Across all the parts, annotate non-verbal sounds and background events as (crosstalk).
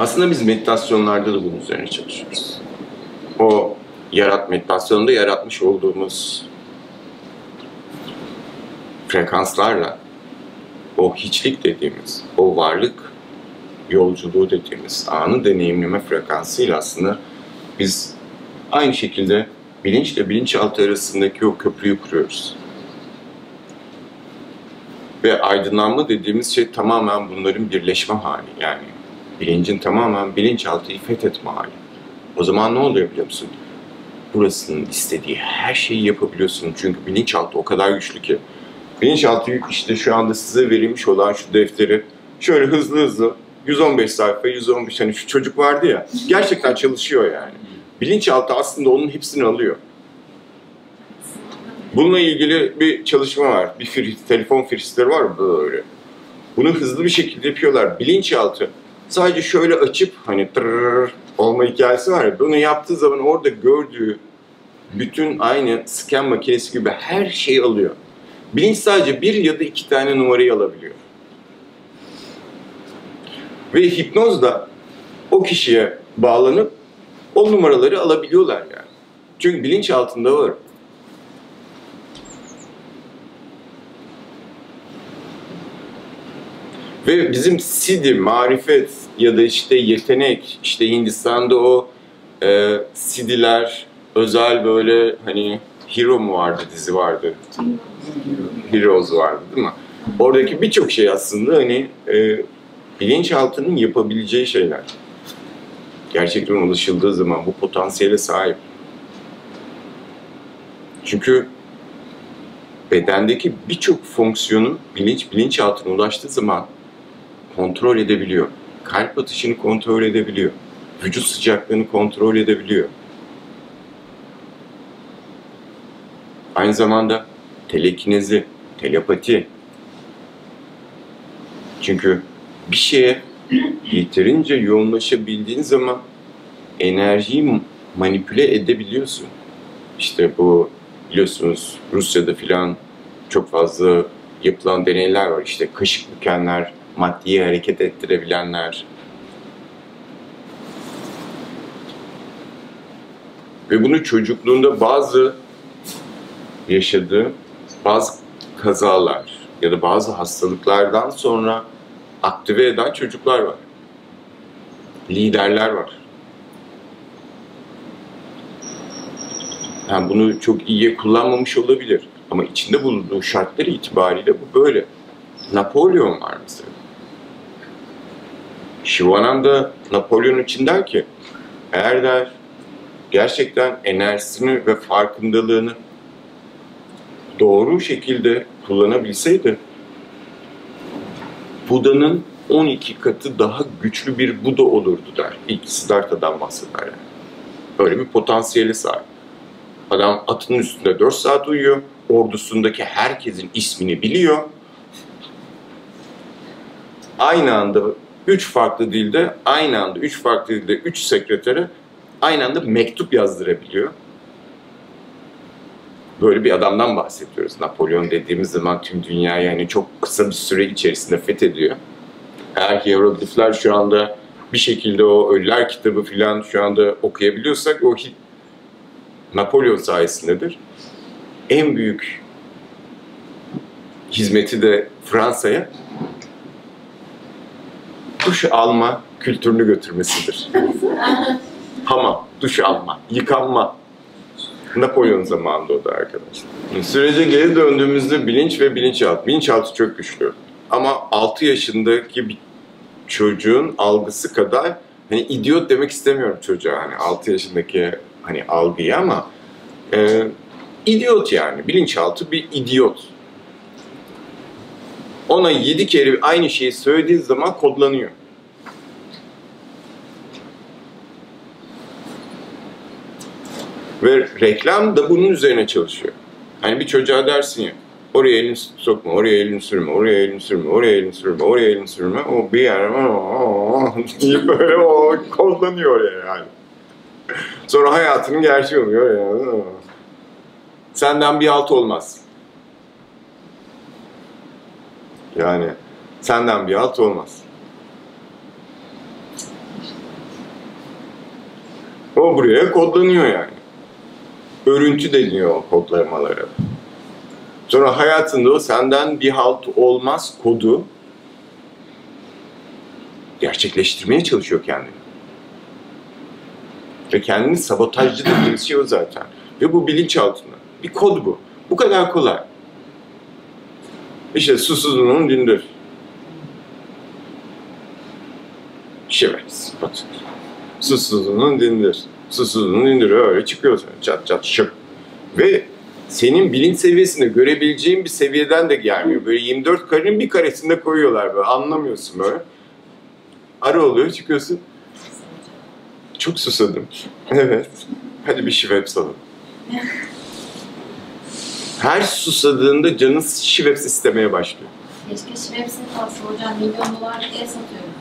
Aslında biz meditasyonlarda da bunun üzerine çalışıyoruz. O yarat meditasyonda yaratmış olduğumuz frekanslarla o hiçlik dediğimiz, o varlık yolculuğu dediğimiz anı deneyimleme frekansıyla aslında biz aynı şekilde bilinçle bilinçaltı arasındaki o köprüyü kuruyoruz. Ve aydınlanma dediğimiz şey tamamen bunların birleşme hali. Yani bilincin tamamen bilinçaltıyı fethetme hali. O zaman ne oluyor biliyor musun? Burasının istediği her şeyi yapabiliyorsun. Çünkü bilinçaltı o kadar güçlü ki. Bilinçaltı işte şu anda size verilmiş olan şu defteri şöyle hızlı hızlı 115 sayfa, 115 hani şu çocuk vardı ya gerçekten çalışıyor yani. Bilinçaltı aslında onun hepsini alıyor. Bununla ilgili bir çalışma var. Bir fir, telefon firistleri var böyle. Bunu hızlı bir şekilde yapıyorlar. Bilinçaltı sadece şöyle açıp hani tırrrr olma hikayesi var ya. Bunu yaptığı zaman orada gördüğü bütün aynı scan makinesi gibi her şeyi alıyor. Bilinç sadece bir ya da iki tane numarayı alabiliyor. Ve hipnoz da o kişiye bağlanıp o numaraları alabiliyorlar yani. Çünkü bilinç altında var. Ve bizim sidi, marifet ya da işte yetenek, işte Hindistan'da o e, sidiler, özel böyle hani Hero mu vardı, dizi vardı. Heroes vardı değil mi? Oradaki birçok şey aslında hani e, bilinçaltının yapabileceği şeyler. Gerçekten ulaşıldığı zaman bu potansiyele sahip. Çünkü bedendeki birçok fonksiyonu bilinç bilinçaltına ulaştığı zaman kontrol edebiliyor. Kalp atışını kontrol edebiliyor. Vücut sıcaklığını kontrol edebiliyor. Aynı zamanda telekinezi, telepati. Çünkü bir şeye yeterince yoğunlaşabildiğin zaman enerjiyi manipüle edebiliyorsun. İşte bu biliyorsunuz Rusya'da filan çok fazla yapılan deneyler var. İşte kaşık bükenler, maddiyi hareket ettirebilenler. Ve bunu çocukluğunda bazı yaşadığı bazı kazalar ya da bazı hastalıklardan sonra aktive eden çocuklar var. Liderler var. Yani bunu çok iyiye kullanmamış olabilir. Ama içinde bulunduğu şartlar itibariyle bu böyle. Napolyon var mesela. Shivananda Napolyon için der ki eğer der gerçekten enerjisini ve farkındalığını doğru şekilde kullanabilseydi Buda'nın 12 katı daha güçlü bir Buda olurdu der. İlk Siddhartha'dan bahseder yani. Böyle bir potansiyeli sahip. Adam atının üstünde 4 saat uyuyor. Ordusundaki herkesin ismini biliyor. Aynı anda 3 farklı dilde, aynı anda 3 farklı dilde 3 sekretere aynı anda mektup yazdırabiliyor. Böyle bir adamdan bahsediyoruz. Napolyon dediğimiz zaman tüm dünyayı yani çok kısa bir süre içerisinde fethediyor. Eğer hieroglifler şu anda bir şekilde o Ölüler kitabı filan şu anda okuyabiliyorsak o Napolyon sayesindedir. En büyük hizmeti de Fransa'ya duş alma kültürünü götürmesidir. Hamam, duş alma, yıkanma. Napolyon zamanında o da arkadaşlar. Sürece geri döndüğümüzde bilinç ve bilinçaltı. Bilinçaltı çok güçlü. Ama 6 yaşındaki bir çocuğun algısı kadar hani idiot demek istemiyorum çocuğa hani 6 yaşındaki hani algıyı ama e, idiot yani bilinçaltı bir idiot. Ona 7 kere aynı şeyi söylediği zaman kodlanıyor. Ve reklam da bunun üzerine çalışıyor. Hani bir çocuğa dersin ya, oraya elini sokma, oraya elini sürme, oraya elini sürme, oraya elini sürme, oraya elini sürme. O bir yer diye (laughs) böyle o kullanıyor oraya yani. Sonra hayatının gerçeği oluyor ya. Senden bir alt olmaz. Yani senden bir alt olmaz. buraya kodlanıyor yani. Örüntü deniyor kodlamalara. Sonra hayatında senden bir halt olmaz kodu gerçekleştirmeye çalışıyor kendini. Ve kendini sabotajcı dediğimiz şey zaten. Ve bu bilinçaltında. Bir kod bu. Bu kadar kolay. İşte susuzluğun dindir. Şivets. Batır. Susuzluğun dindir. Susuzluğun dindir. Öyle çıkıyor sana. Çat çat şık. Ve senin bilinç seviyesinde görebileceğin bir seviyeden de gelmiyor. Böyle 24 karenin bir karesinde koyuyorlar böyle. Anlamıyorsun böyle. Ara oluyor çıkıyorsun. Çok susadım. Evet. Hadi bir şiveps alalım. Her susadığında canın şiveps istemeye başlıyor. Keşke Şiveps'in kalsa hocam milyon dolar diye satıyoruz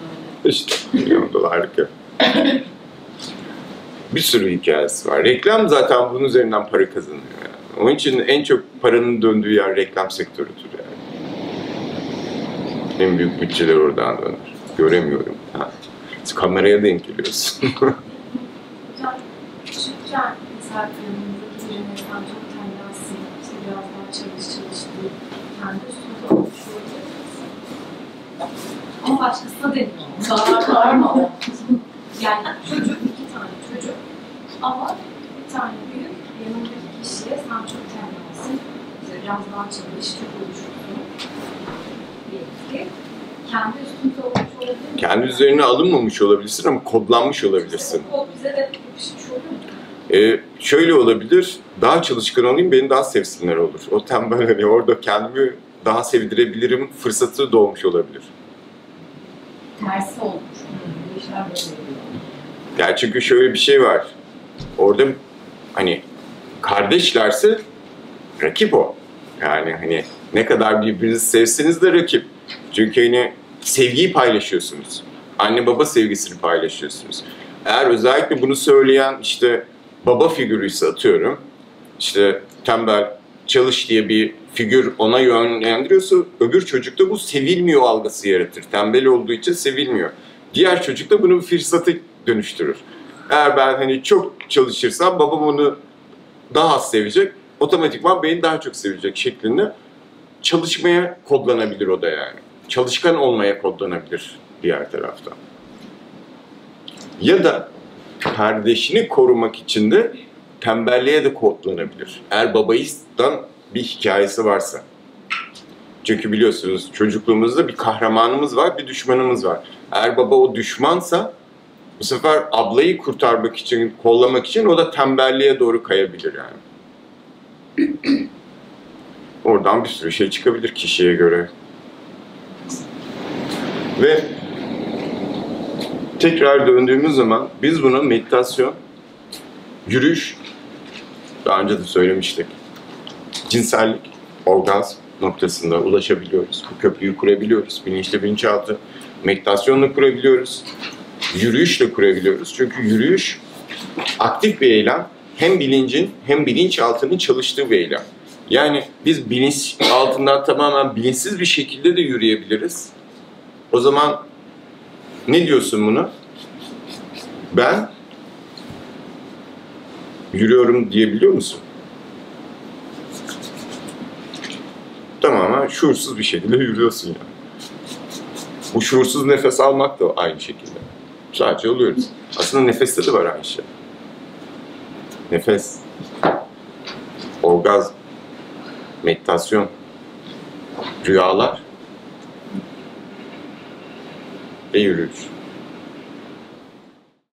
öyle. İşte milyon dolarlık ya. (laughs) Bir sürü hikayesi var. Reklam zaten bunun üzerinden para kazanıyor. Yani. Onun için en çok paranın döndüğü yer reklam sektörüdür yani. En büyük bütçeler oradan döner. Göremiyorum. Ha. Kameraya denk geliyorsun. (laughs) Hocam küçükken mesela çok tembelsin, işte biraz daha çalış çalış diye kendi üstünde misin? Ama başkasına deniyor. Daha var mı? Yani çocuk ama bir tane büyük yanındaki kişiye sen çok tembelsin, biraz daha çalış, çok uyuşursun. Ki kendi üstünde olmuş olabilir? Kendi üzerine alınmamış olabilirsin ama kodlanmış olabilirsin. O bize de yapışmış olur mu? Ee, şöyle olabilir, daha çalışkan olayım, beni daha sevsinler olur. O tembel hani orada kendimi daha sevdirebilirim fırsatı doğmuş olabilir. Tersi olmuş. Yani çünkü şöyle bir şey var. Orada hani kardeşlerse rakip o. Yani hani ne kadar birbirinizi sevseniz de rakip. Çünkü hani sevgiyi paylaşıyorsunuz. Anne baba sevgisini paylaşıyorsunuz. Eğer özellikle bunu söyleyen işte baba figürüyse atıyorum. işte tembel çalış diye bir figür ona yönlendiriyorsa öbür çocukta bu sevilmiyor algısı yaratır. Tembel olduğu için sevilmiyor. Diğer çocuk da bunu bir fırsata dönüştürür. Eğer ben hani çok çalışırsam babam onu daha az sevecek. Otomatikman beni daha çok sevecek şeklinde çalışmaya kodlanabilir o da yani. Çalışkan olmaya kodlanabilir diğer taraftan. Ya da kardeşini korumak için de tembelliğe de kodlanabilir. Eğer babayızdan bir hikayesi varsa. Çünkü biliyorsunuz çocukluğumuzda bir kahramanımız var, bir düşmanımız var. Eğer baba o düşmansa bu sefer ablayı kurtarmak için, kollamak için o da tembelliğe doğru kayabilir yani. (clears throat) Oradan bir sürü şey çıkabilir kişiye göre. Ve tekrar döndüğümüz zaman biz buna meditasyon, yürüyüş, daha önce de söylemiştik. Cinsellik, orgazm noktasında ulaşabiliyoruz. Bu köprüyü kurabiliyoruz. Bilinçli bilinçaltı, meditasyonla kurabiliyoruz. Yürüyüşle kurabiliyoruz. Çünkü yürüyüş aktif bir eylem. Hem bilincin hem bilinçaltının çalıştığı bir eylem. Yani biz bilinç altından tamamen bilinçsiz bir şekilde de yürüyebiliriz. O zaman ne diyorsun bunu? Ben yürüyorum diyebiliyor musun? Tamamen şuursuz bir şekilde yürüyorsun yani. Bu şuursuz nefes almak da aynı şekilde. Sadece oluyoruz. Aslında nefeste de var aynı şey. Nefes, orgazm, meditasyon, rüyalar ve yürüyüş.